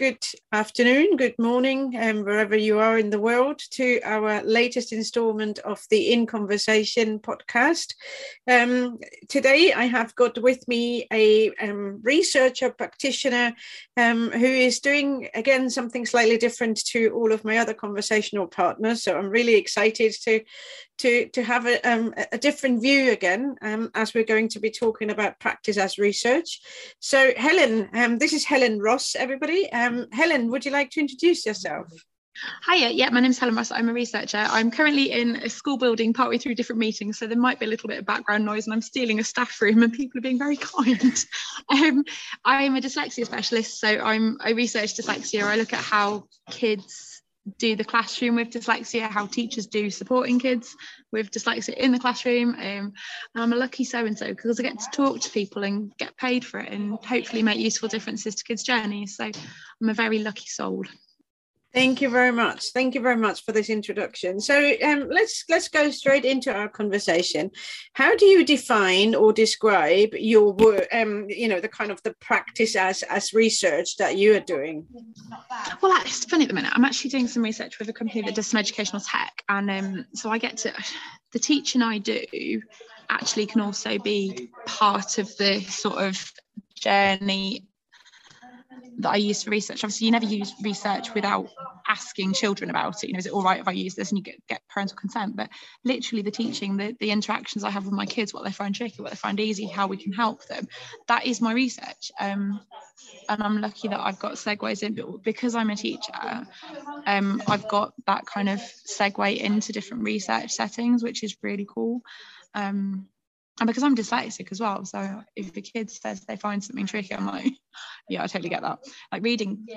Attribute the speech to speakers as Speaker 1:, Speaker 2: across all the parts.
Speaker 1: good afternoon, good morning, um, wherever you are in the world, to our latest installment of the In Conversation podcast. Um, today, I have got with me a um, researcher practitioner um, who is doing, again, something slightly different to all of my other conversational partners. So I'm really excited to, to, to have a, um, a different view again um, as we're going to be talking about practice as research. So, Helen, um, this is Helen Ross, everybody. Um, Helen, would you like to introduce yourself?
Speaker 2: Hiya, yeah, my name's Helen Ross. I'm a researcher. I'm currently in a school building partway through different meetings, so there might be a little bit of background noise, and I'm stealing a staff room, and people are being very kind. um, I'm a dyslexia specialist, so I'm I research dyslexia. I look at how kids do the classroom with dyslexia, how teachers do supporting kids with dyslexia in the classroom. Um, and I'm a lucky so and so because I get to talk to people and get paid for it and hopefully make useful differences to kids' journeys. So I'm a very lucky soul.
Speaker 1: Thank you very much. Thank you very much for this introduction. So um, let's let's go straight into our conversation. How do you define or describe your work? Um, you know, the kind of the practice as as research that you are doing.
Speaker 2: Well, it's funny at the minute. I'm actually doing some research with a company that does some educational tech, and um, so I get to the teaching I do actually can also be part of the sort of journey that I use for research. Obviously, you never use research without asking children about it. You know, is it all right if I use this? And you get, get parental consent. But literally, the teaching, the, the interactions I have with my kids, what they find tricky, what they find easy, how we can help them, that is my research. Um, and I'm lucky that I've got segues in, because I'm a teacher, um, I've got that kind of segue into different research settings, which is really cool. Um, and because I'm dyslexic as well, so if the kid says they find something tricky, I'm like, yeah, I totally get that. Like reading,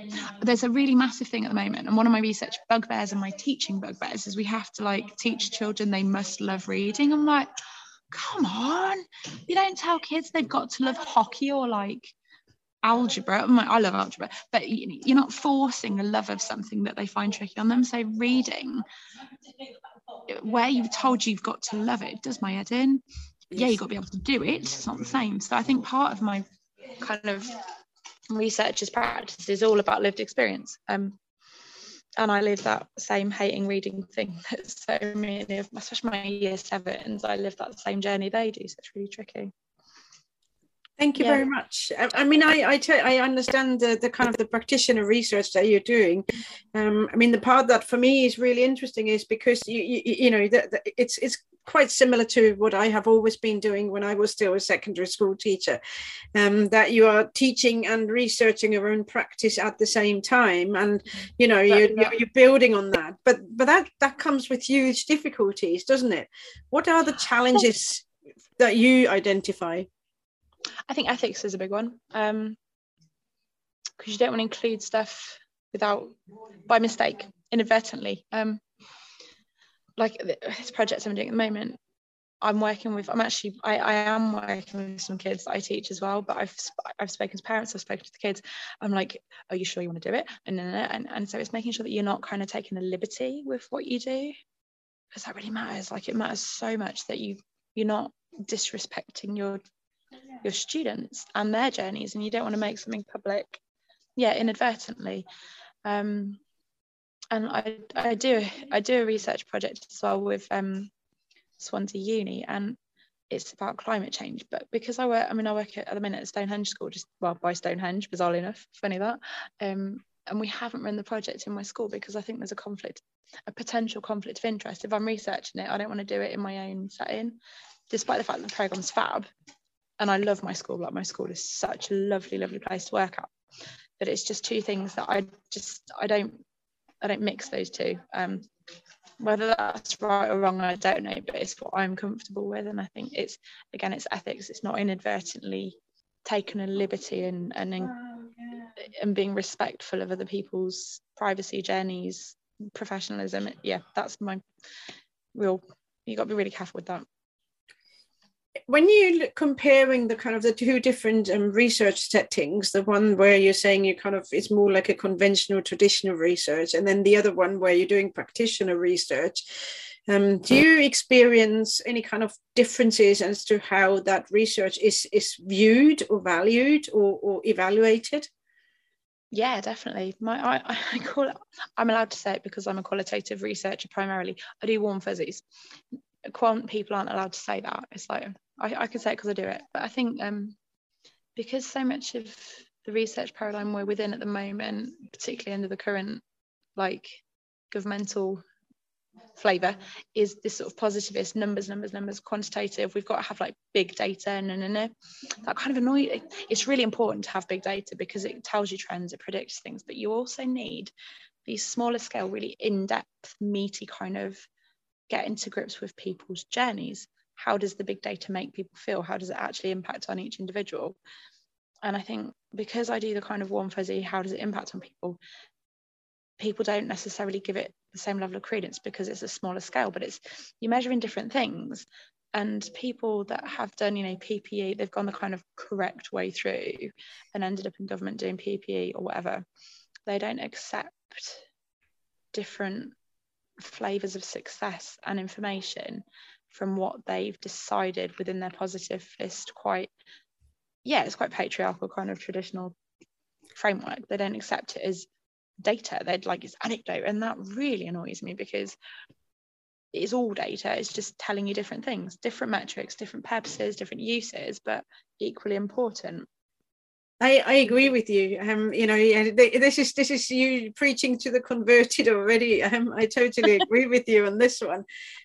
Speaker 2: there's a really massive thing at the moment, and one of my research bugbears and my teaching bugbears is we have to like teach children they must love reading. I'm like, come on, you don't tell kids they've got to love hockey or like algebra. Like, i love algebra, but you're not forcing a love of something that they find tricky on them. So reading, where you've told you've got to love it, does my head in yeah, you've got to be able to do it. It's not the same. So I think part of my kind of research's practice is all about lived experience. Um, and I live that same hating reading thing that so many of, especially my year sevens, I live that same journey they do. So it's really tricky.
Speaker 1: Thank you yeah. very much. I, mean, I I, t- I understand the, the kind of the practitioner research that you're doing. Um, I mean, the part that for me is really interesting is because you you, you know that it's it's quite similar to what I have always been doing when I was still a secondary school teacher. Um, that you are teaching and researching your own practice at the same time, and you know you're, you're, you're building on that. But but that that comes with huge difficulties, doesn't it? What are the challenges that you identify?
Speaker 2: I think ethics is a big one. Um, because you don't want to include stuff without by mistake, inadvertently. Um, like this project I'm doing at the moment, I'm working with. I'm actually. I, I am working with some kids that I teach as well. But I've I've spoken to parents. I've spoken to the kids. I'm like, are you sure you want to do it? And and and so it's making sure that you're not kind of taking a liberty with what you do, because that really matters. Like it matters so much that you you're not disrespecting your your students and their journeys and you don't want to make something public yeah inadvertently um, and I, I do I do a research project as well with um, Swansea Uni and it's about climate change but because I work I mean I work at, at the minute at Stonehenge School just well by Stonehenge bizarrely enough funny that um, and we haven't run the project in my school because I think there's a conflict a potential conflict of interest if I'm researching it I don't want to do it in my own setting despite the fact that the program's fab and I love my school. Like my school is such a lovely, lovely place to work at. But it's just two things that I just I don't I don't mix those two. Um, whether that's right or wrong, I don't know, but it's what I'm comfortable with. And I think it's again, it's ethics. It's not inadvertently taken a liberty and and and being respectful of other people's privacy journeys, professionalism. Yeah, that's my real. you've got to be really careful with that
Speaker 1: when you're comparing the kind of the two different um, research settings the one where you're saying you kind of it's more like a conventional traditional research and then the other one where you're doing practitioner research um, do you experience any kind of differences as to how that research is is viewed or valued or, or evaluated
Speaker 2: yeah, definitely. My I, I call it I'm allowed to say it because I'm a qualitative researcher primarily. I do warm fuzzies. Quant people aren't allowed to say that. It's like I, I can say it because I do it. But I think um because so much of the research paradigm we're within at the moment, particularly under the current like governmental flavor is this sort of positivist numbers numbers numbers quantitative we've got to have like big data no no no that kind of annoys. it's really important to have big data because it tells you trends it predicts things but you also need these smaller scale really in-depth meaty kind of get into grips with people's journeys how does the big data make people feel? How does it actually impact on each individual? And i think because i do the kind of warm fuzzy how does it impact on people? People don't necessarily give it the same level of credence because it's a smaller scale but it's you're measuring different things. And people that have done you know ppe they've gone the kind of correct way through and ended up in government doing ppe or whatever. They don't accept different flavors of success and information from what they've decided within their positivist quite yeah it's quite patriarchal kind of traditional framework. They don't accept it as data. They'd like it's anecdote. And that really annoys me because it's all data. It's just telling you different things different metrics different purposes different uses but equally important
Speaker 1: I, I agree with you. Um, you know, this is this is you preaching to the converted already. Um, I totally agree with you on this one.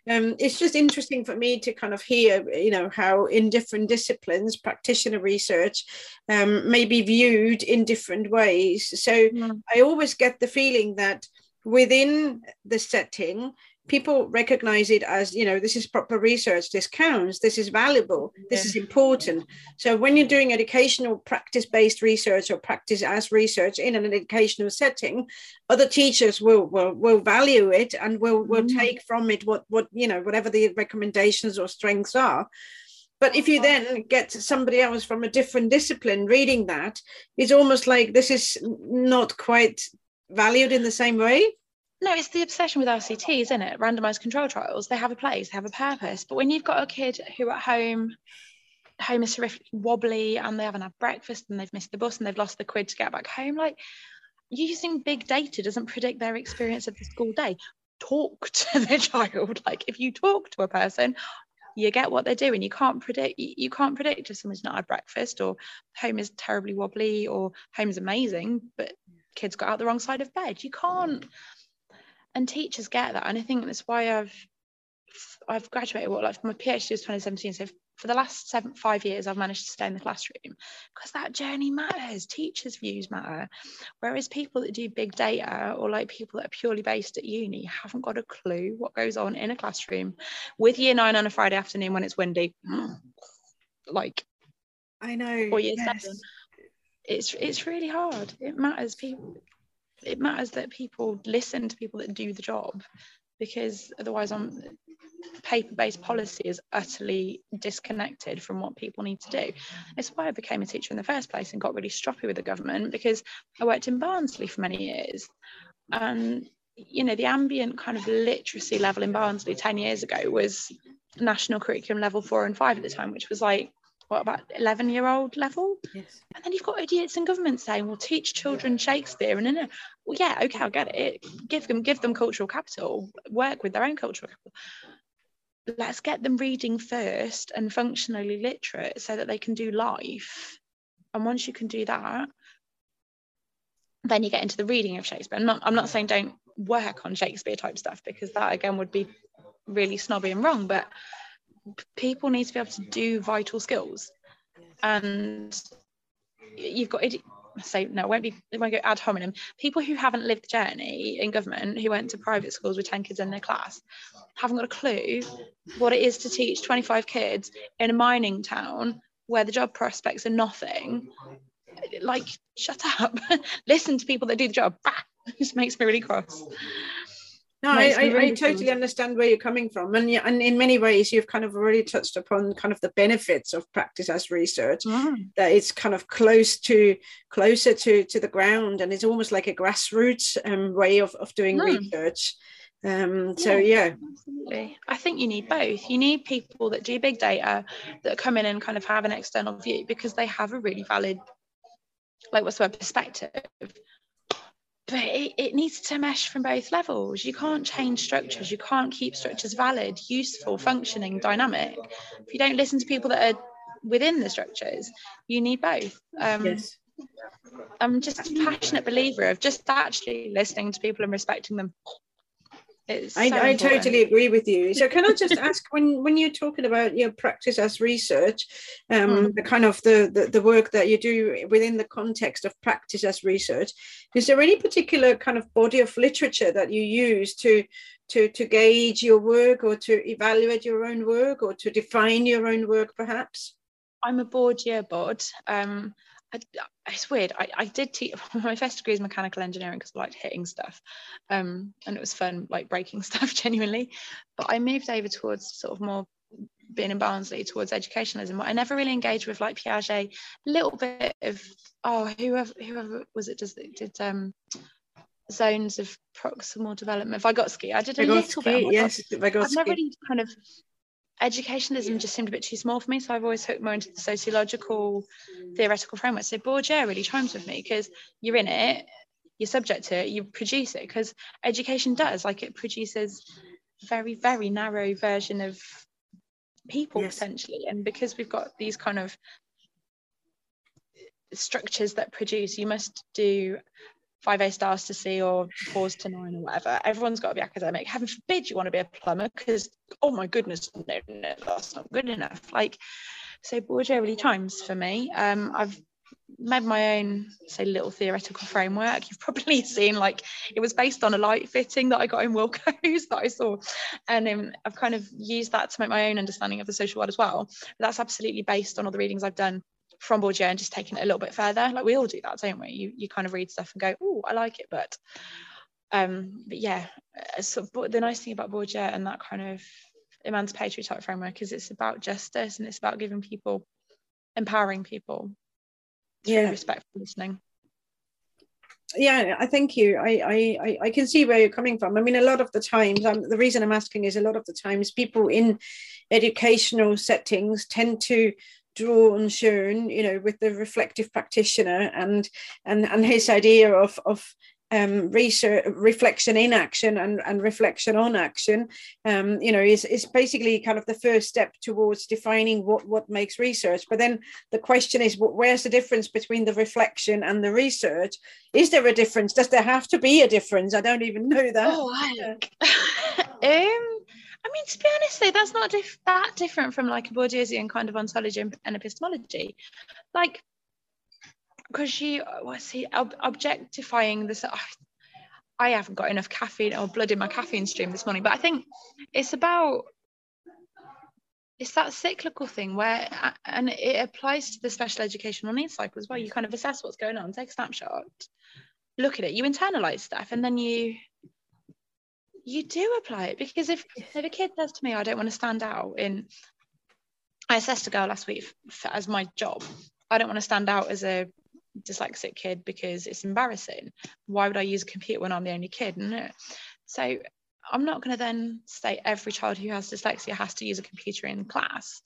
Speaker 1: Um, it's just interesting for me to kind of hear, you know, how in different disciplines, practitioner research um, may be viewed in different ways. So mm. I always get the feeling that within the setting people recognize it as you know this is proper research this counts this is valuable this yeah. is important so when you're doing educational practice based research or practice as research in an educational setting other teachers will will, will value it and will will mm-hmm. take from it what what you know whatever the recommendations or strengths are but if you then get somebody else from a different discipline reading that it's almost like this is not quite valued in the same way
Speaker 2: no, it's the obsession with RCT, isn't it? Randomized control trials. They have a place, they have a purpose. But when you've got a kid who at home, home is horrifically wobbly and they haven't had breakfast and they've missed the bus and they've lost the quid to get back home, like using big data doesn't predict their experience of the school day. Talk to the child. Like if you talk to a person, you get what they're doing. You can't predict. You can't predict if someone's not had breakfast or home is terribly wobbly or home is amazing, but kids got out the wrong side of bed. You can't and teachers get that and i think that's why i've i've graduated what like my phd was 2017 so for the last seven five years i've managed to stay in the classroom because that journey matters teachers views matter whereas people that do big data or like people that are purely based at uni haven't got a clue what goes on in a classroom with year nine on a friday afternoon when it's windy like
Speaker 1: i know
Speaker 2: or year yes. seven it's it's really hard. It matters people it matters that people listen to people that do the job because otherwise on paper-based policy is utterly disconnected from what people need to do. It's why I became a teacher in the first place and got really stroppy with the government because I worked in Barnsley for many years. And you know, the ambient kind of literacy level in Barnsley 10 years ago was national curriculum level four and five at the time, which was like what about 11 year old level?
Speaker 1: Yes.
Speaker 2: and then you've got idiots in government saying we'll teach children shakespeare and then well yeah okay i'll get it. Give them give them cultural capital work with their own cultural capital. Let's get them reading first and functionally literate so that they can do life. And once you can do that then you get into the reading of shakespeare. I'm not, I'm not saying don't work on shakespeare type stuff because that again would be really snobby and wrong but people need to be able to do vital skills. And you've got say no it won't be it won't go ad hominem. People who haven't lived the journey in government who went to private schools with 10 kids in their class haven't got a clue what it is to teach 25 kids in a mining town where the job prospects are nothing. Like shut up. Listen to people that do the job. It just makes me really cross
Speaker 1: no, I, I, I, totally understand where you're coming from, and and in many ways, you've kind of already touched upon kind of the benefits of practice as research. Mm. That it's kind of close to closer to to the ground, and it's almost like a grassroots um, way of of doing mm. research. Um, so yeah, yeah,
Speaker 2: absolutely. I think you need both. You need people that do big data that come in and kind of have an external view because they have a really valid, like what's the word, perspective but it, it needs to mesh from both levels. You can't change structures. You can't keep structures valid, useful, functioning, dynamic. If you don't listen to people that are within the structures, you need both. Um, yes. I'm just a passionate believer of just actually listening to people and respecting them
Speaker 1: I, so I totally agree with you. So can I just ask when when you're talking about your practice as research, um, mm. the kind of the, the, the work that you do within the context of practice as research, is there any particular kind of body of literature that you use to to to gauge your work or to evaluate your own work or to define your own work perhaps?
Speaker 2: I'm a Bourdieu bod. Um, I, it's weird. I, I did teach my first degree is mechanical engineering because I liked hitting stuff, um, and it was fun, like breaking stuff genuinely. But I moved over towards sort of more being in Barnsley towards educationalism. But I never really engaged with like Piaget. A little bit of oh, whoever whoever was it does did um zones of proximal development. Vygotsky. I did a Vygotsky, little bit.
Speaker 1: Yes,
Speaker 2: Vygotsky. I've never really kind of educationalism just seemed a bit too small for me. So I've always hooked more into the sociological, theoretical framework. So Bourdieu really chimes with me because you're in it, you're subject to it, you produce it. Because education does, like it produces very, very narrow version of people yes. potentially. And because we've got these kind of structures that produce, you must do five A stars to C or fours to nine or whatever. Everyone's got to be academic. Heaven forbid you want to be a plumber because, oh my goodness, no, no, that's not good enough. Like, so Bourdieu really chimes for me. Um, I've made my own, say, little theoretical framework. You've probably seen like it was based on a light fitting that I got in Wilko's that I saw, and um, I've kind of used that to make my own understanding of the social world as well. But that's absolutely based on all the readings I've done from Bourdieu and just taking it a little bit further. Like we all do that, don't we? You you kind of read stuff and go, oh, I like it, but um, but yeah. Uh, so but the nice thing about Bourdieu and that kind of emancipatory type framework is it's about justice and it's about giving people, empowering people. Yeah, respectful listening
Speaker 1: yeah i thank you I, I i can see where you're coming from i mean a lot of the times um, the reason i'm asking is a lot of the times people in educational settings tend to draw on Schoen, you know, with the reflective practitioner and and and his idea of of um, research, reflection in action and, and reflection on action, um, you know, is, is basically kind of the first step towards defining what, what makes research. But then the question is, where's the difference between the reflection and the research? Is there a difference? Does there have to be a difference? I don't even know that.
Speaker 2: Oh, um, I mean, to be honest, though, that's not that different from like a Bourdieusian kind of ontology and, epistemology. Like, because you, what's he, uh, ob- objectifying this. Oh, I haven't got enough caffeine or blood in my caffeine stream this morning, but I think it's about it's that cyclical thing where uh, and it applies to the special educational needs cycle as well you kind of assess what's going on take a snapshot look at it you internalize stuff and then you you do apply it because if, if a kid says to me, I don't want to stand out in, I assessed a girl last week for, as my job. I don't want to stand out as a dyslexic kid because it's embarrassing. Why would I use a computer when I'm the only kid? No. So I'm not going to then say every child who has dyslexia has to use a computer in class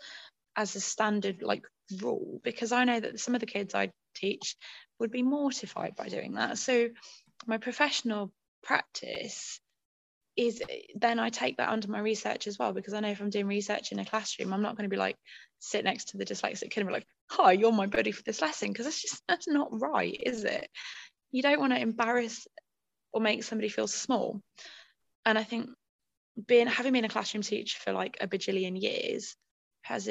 Speaker 2: as a standard like rule because I know that some of the kids I teach would be mortified by doing that. So my professional practice is then I take that under my research as well because I know if I'm doing research in a classroom, I'm not going to be like sit next to the dyslexic kid and be like, "Hi, you're my buddy for this lesson," because that's just that's not right, is it? You don't want to embarrass or make somebody feel small. And I think being having been a classroom teacher for like a bajillion years has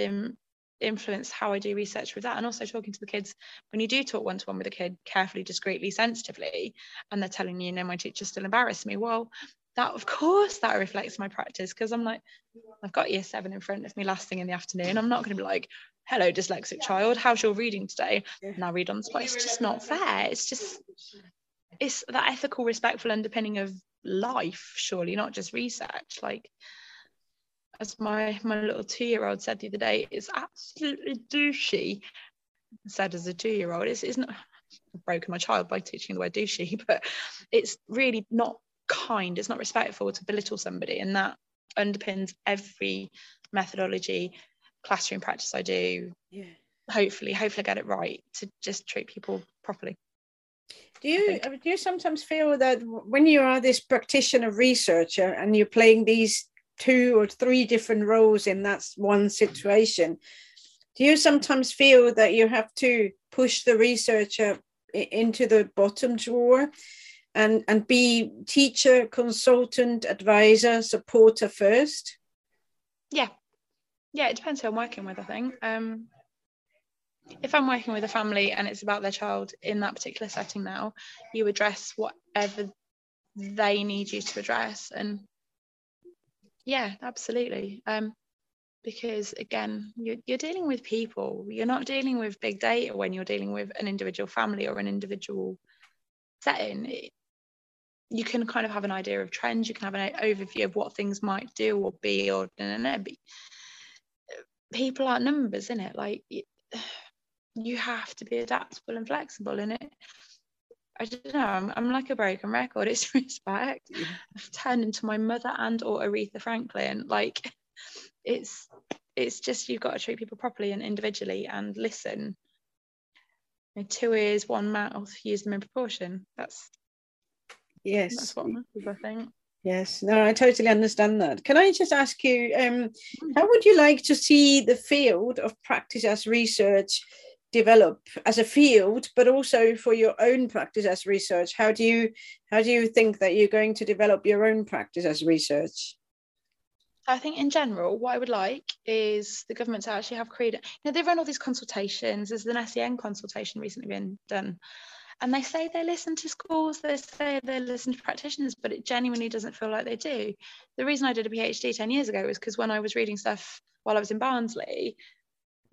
Speaker 2: influenced how I do research with that. And also talking to the kids when you do talk one to one with a kid carefully, discreetly, sensitively, and they're telling you, no, my teacher still embarrassed me. Well, that of course that reflects my practice because I'm like, I've got year seven in front of me last thing in the afternoon. I'm not going to be like, hello, dyslexic child, how's your reading today? And I read on the spot. It's just not fair. It's just, it's that ethical, respectful underpinning of life, surely, not just research. Like, as my my little two-year-old said the other day, it's absolutely douchey. Said as a two-year-old, it's, it's not I've broken my child by teaching the word douchey, but it's really not kind it's not respectful to belittle somebody and that underpins every methodology classroom practice i do. Yeah. Hopefully hopefully I get it right to just treat people properly.
Speaker 1: Do you uh, do you sometimes feel that when you are this practitioner researcher and you're playing these two or three different roles in that one situation, do you sometimes feel that you have to push the researcher into the bottom drawer and and be teacher, consultant, advisor, supporter first?
Speaker 2: Yeah, yeah. It depends who I'm working with. I think. Um, if I'm working with a family and it's about their child in that particular setting now, you address whatever they need you to address. And yeah, absolutely. Um, because again, you're, you're dealing with people. You're not dealing with big data when you're dealing with an individual family or an individual setting. You can kind of have an idea of trends. You can have an overview of what things might do or be or no, no, no. People are numbers, in it. Like you have to be adaptable and flexible in it. I don't know. I'm, I'm like a broken record. It's respect. Yeah. I've turned into my mother and or Aretha Franklin. Like it's it's just you've got to treat people properly and individually and listen. You know, two ears, one mouth. Use them in proportion. That's
Speaker 1: yes.
Speaker 2: That's what matters. I think.
Speaker 1: Yes, no, I totally understand that. Can I just ask you, um, mm. how would you like to see the field of practice as research develop as a field but also for your own practice as research how do you how do you think that you're going to develop your own practice as research
Speaker 2: I think in general, what I would like is the government to actually have created, you know, they run all these consultations. There's an SEN consultation recently been done. And they say they listen to schools, they say they listen to practitioners, but it genuinely doesn't feel like they do. The reason I did a PhD 10 years ago was because when I was reading stuff while I was in Barnsley,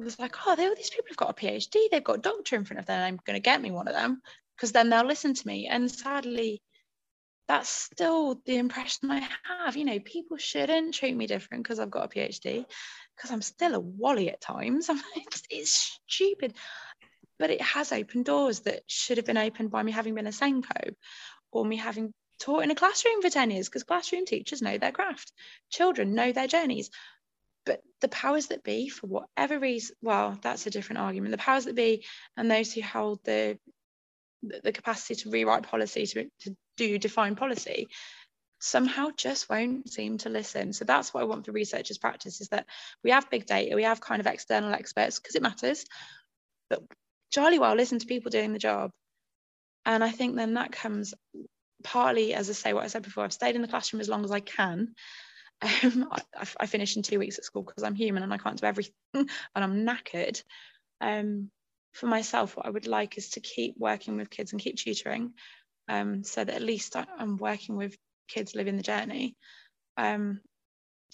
Speaker 2: I was like, oh, all these people have got a PhD, they've got a doctor in front of them, I'm going to get me one of them because then they'll listen to me. And sadly, that's still the impression I have. You know, people shouldn't treat me different because I've got a PhD, because I'm still a wally at times. it's stupid, but it has opened doors that should have been opened by me having been a SENCO or me having taught in a classroom for 10 years because classroom teachers know their craft. Children know their journeys. But the powers that be for whatever reason well that's a different argument. The powers that be and those who hold the the capacity to rewrite policy to, to do define policy somehow just won't seem to listen. So that's what i want for researchers practice is that we have big data we have kind of external experts because it matters but jolly well listen to people doing the job and i think then that comes partly as i say what i said before i've stayed in the classroom as long as i can um, I, I finish in two weeks at school because I'm human and I can't do everything and I'm knackered. Um, for myself, what I would like is to keep working with kids and keep tutoring um, so that at least I'm working with kids living the journey. Um,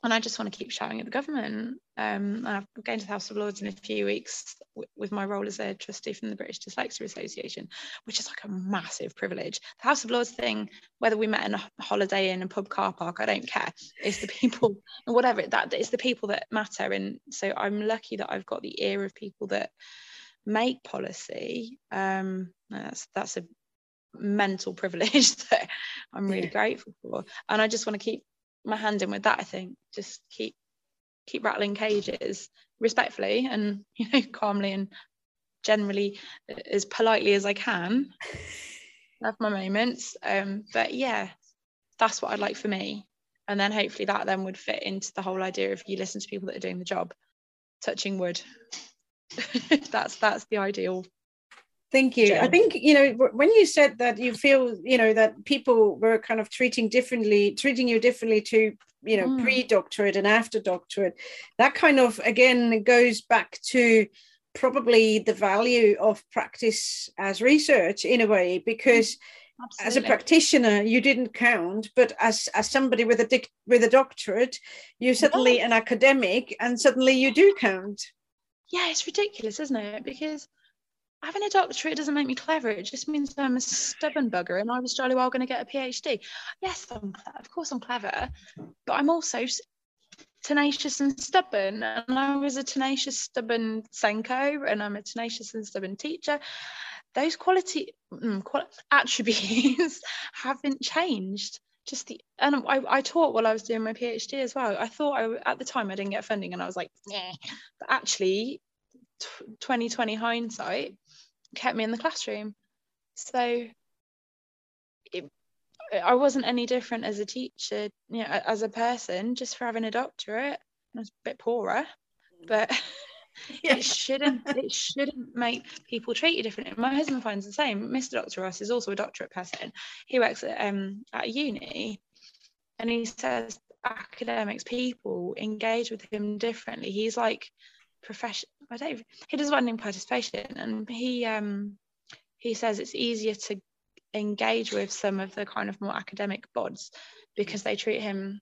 Speaker 2: and I just want to keep shouting at the government. Um, I'm going to the House of Lords in a few weeks w- with my role as a trustee from the British Dyslexia Association, which is like a massive privilege. The House of Lords thing, whether we met in a holiday in a pub car park, I don't care. It's the people, whatever that it's the people that matter. And so I'm lucky that I've got the ear of people that make policy. Um, that's that's a mental privilege that I'm really yeah. grateful for. And I just want to keep my hand in with that i think. Just keep keep rattling cages respectfully and you know calmly and generally as politely as i can. Have my moments. Um but yeah that's what i'd like for me. And then hopefully that then would fit into the whole idea of you listen to people that are doing the job. Touching wood. That's that's the ideal
Speaker 1: Thank you. Jen. I think, you know, when you said that you feel, you know, that people were kind of treating differently, treating you differently to, you know, mm. pre doctorate and after doctorate, that kind of, again, goes back to probably the value of practice as research in a way, because. Absolutely. As a practitioner, you didn't count, but as, as somebody with a dic- with a doctorate, you're suddenly an academic, and suddenly you do count.
Speaker 2: Yeah, it's ridiculous, isn't it? Because having a doctorate doesn't make me clever. It just means I'm a stubborn bugger and I was jolly well going to get a PhD. Yes, I'm, of course I'm clever, but I'm also tenacious and stubborn. And I was a tenacious, stubborn SENCO and I'm a tenacious and stubborn teacher. Those quality, mm, attributes haven't changed. Just the and I, I taught while I was doing my PhD as well. I thought I at the time I didn't get funding and I was like, yeah. But actually, 2020 hindsight, kept me in the classroom. So it, I wasn't any different as a teacher, you know, as a person, just for having a doctorate. I was a bit poorer, but yeah. it shouldn't it shouldn't make people treat you differently. My husband finds the same. Mr. Dr. Ross is also a doctorate person. He works at um at uni, and he says academics people engage with him differently. He's like profession. I don't. He does learning participation, and he um he says it's easier to engage with some of the kind of more academic bods because they treat him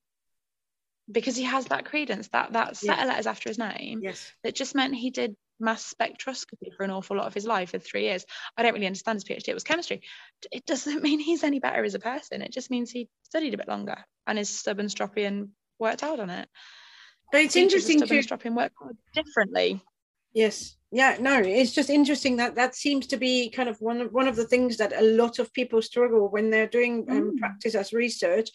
Speaker 2: because he has that credence that that set of letters after his name
Speaker 1: yes
Speaker 2: that just meant he did mass spectroscopy for an awful lot of his life for three years i don't really understand his phd it was chemistry it doesn't mean he's any better as a person it just means he studied a bit longer and is stubborn stroppy and worked hard on it
Speaker 1: but it's interesting
Speaker 2: to and work differently.
Speaker 1: Yes yeah no it's just interesting that that seems to be kind of one of one of the things that a lot of people struggle when they're doing um, mm. practice as research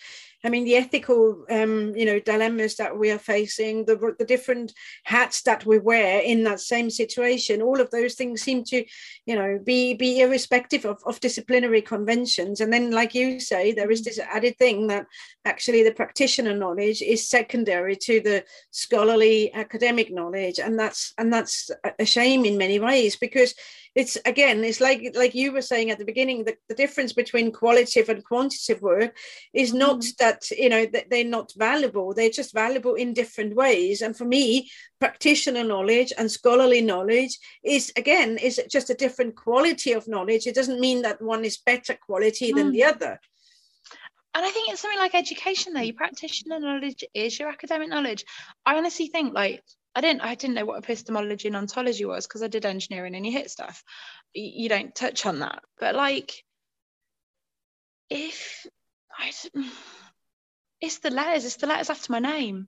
Speaker 1: i mean the ethical um, you know dilemmas that we are facing the, the different hats that we wear in that same situation all of those things seem to you know be be irrespective of, of disciplinary conventions and then like you say there is mm. this added thing that actually the practitioner knowledge is secondary to the scholarly academic knowledge and that's and that's a shame in many ways because it's again it's like like you were saying at the beginning the, the difference between qualitative and quantitative work is not mm. that you know that they're not valuable they're just valuable in different ways and for me practitioner knowledge and scholarly knowledge is again is just a different quality of knowledge it doesn't mean that one is better quality than the mm. other
Speaker 2: and I think it's something like education there. Your practitioner knowledge is your academic knowledge. I honestly think like I didn't I didn't know what epistemology and ontology was because I did engineering and you hit stuff. You don't touch on that. But like if I it's the letters, it's the letters after my name.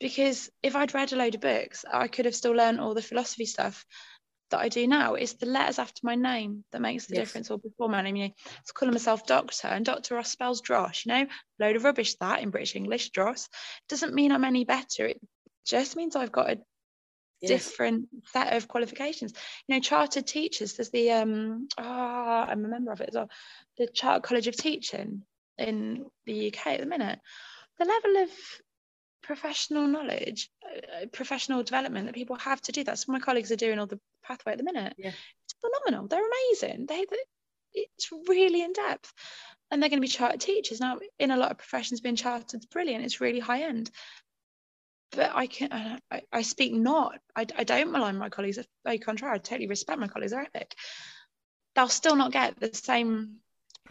Speaker 2: Because if I'd read a load of books, I could have still learned all the philosophy stuff that I do now. It's the letters after my name that makes the yes. difference. Or before my name, you know, it's calling myself doctor, and Doctor Ross spells Dross. You know, load of rubbish that in British English, Dross doesn't mean I'm any better. It just means I've got a yes. different set of qualifications. You know, chartered teachers, there's the um oh, I'm a member of it as well, the Chartered College of Teaching in the UK at the minute. The level of professional knowledge, uh, professional development that people have to do. That's what my colleagues are doing all the pathway at the minute.
Speaker 1: Yeah.
Speaker 2: It's phenomenal. They're amazing. They, they it's really in depth. And they're going to be chartered teachers. Now, in a lot of professions, being chartered is brilliant. It's really high end but I can I, I speak not. I, I don't malign my colleagues. Very contrary, I totally respect my colleagues. They're epic. They'll still not get the same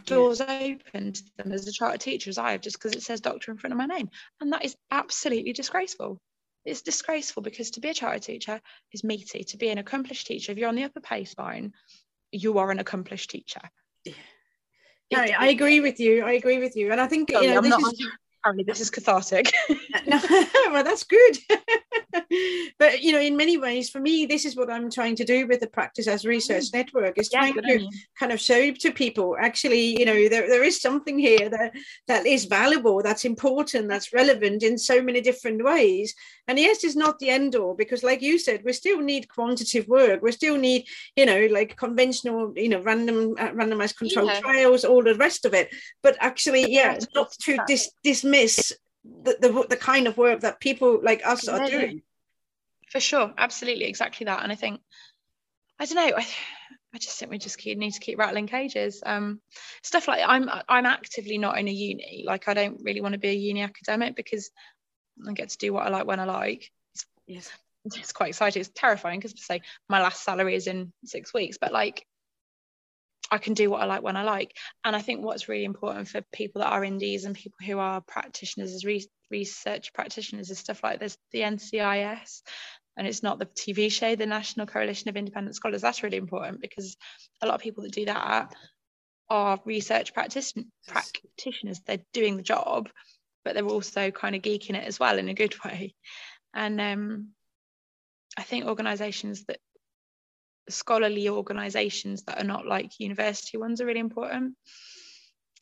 Speaker 2: doors yeah. open to them as a chartered teacher as I have, just because it says doctor in front of my name, and that is absolutely disgraceful. It's disgraceful because to be a chartered teacher is meaty. To be an accomplished teacher, if you're on the upper pay spine, you are an accomplished teacher.
Speaker 1: Yeah. No, I agree with you. I agree with you, and I think you know,
Speaker 2: this not, is apparently this is cathartic.
Speaker 1: no, well, that's good. but you know, in many ways, for me, this is what I'm trying to do with the Practice as Research mm. Network is yeah, trying to kind of show to people actually, you know, there, there is something here that that is valuable, that's important, that's relevant in so many different ways. And yes, it's not the end all because, like you said, we still need quantitative work. We still need, you know, like conventional, you know, random uh, randomized controlled yeah. trials, all the rest of it. But actually, yeah, not to dis- dismiss the, the, the kind of work that people like us are doing.
Speaker 2: For sure. Absolutely. Exactly that. And i think i don't know I, I just think we just keep, need to keep rattling cages. Um, stuff like i'm i'm actively not in a uni. Like i don't really want to be a uni academic because i get to do what i like when i like
Speaker 1: it's, yes
Speaker 2: it's quite exciting it's terrifying because say my last salary is in six weeks but like I can do what I like when I like. And I think what's really important for people that are indies and people who are practitioners as re- research practitioners is stuff like this, the NCIS. And it's not the TV show, the National Coalition of Independent Scholars. That's really important because a lot of people that do that are research practice- practitioners. They're doing the job, but they're also kind of geeking it as well in a good way. And um, I think organisations that scholarly organizations that are not like university ones are really important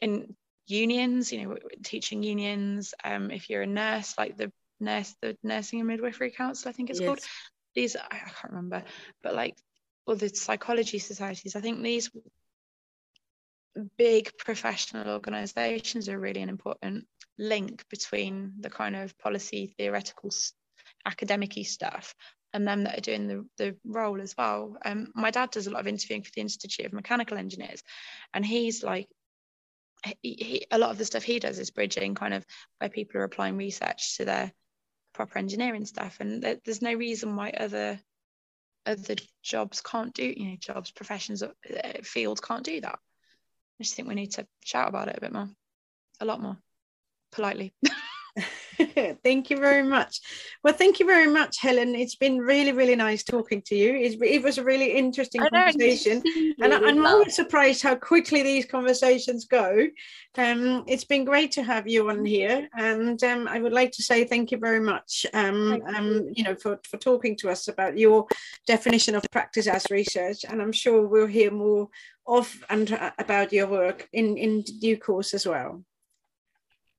Speaker 2: in unions you know teaching unions um, if you're a nurse like the nurse the nursing and midwifery council i think it's yes. called these i can't remember but like or the psychology societies i think these big professional organizations are really an important link between the kind of policy theoretical academic stuff and them that are doing the, the role as well. Um, my dad does a lot of interviewing for the Institute of Mechanical Engineers, and he's like, he, he, a lot of the stuff he does is bridging kind of where people are applying research to their proper engineering stuff, and th- there's no reason why other other jobs can't do, you know, jobs, professions, uh, fields can't do that. I just think we need to shout about it a bit more, a lot more, politely.
Speaker 1: thank you very much. Well, thank you very much, Helen. It's been really, really nice talking to you. It's, it was a really interesting conversation, and I, am always surprised how quickly these conversations go. Um, it's been great to have you on here, and um, I would like to say thank you very much. Um, um, you know, for for talking to us about your definition of practice as research, and I'm sure we'll hear more of and uh, about your work in, in due course as well.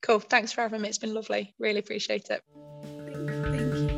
Speaker 2: Cool. Thanks for having me. It's been lovely. Really appreciate it. Thank you.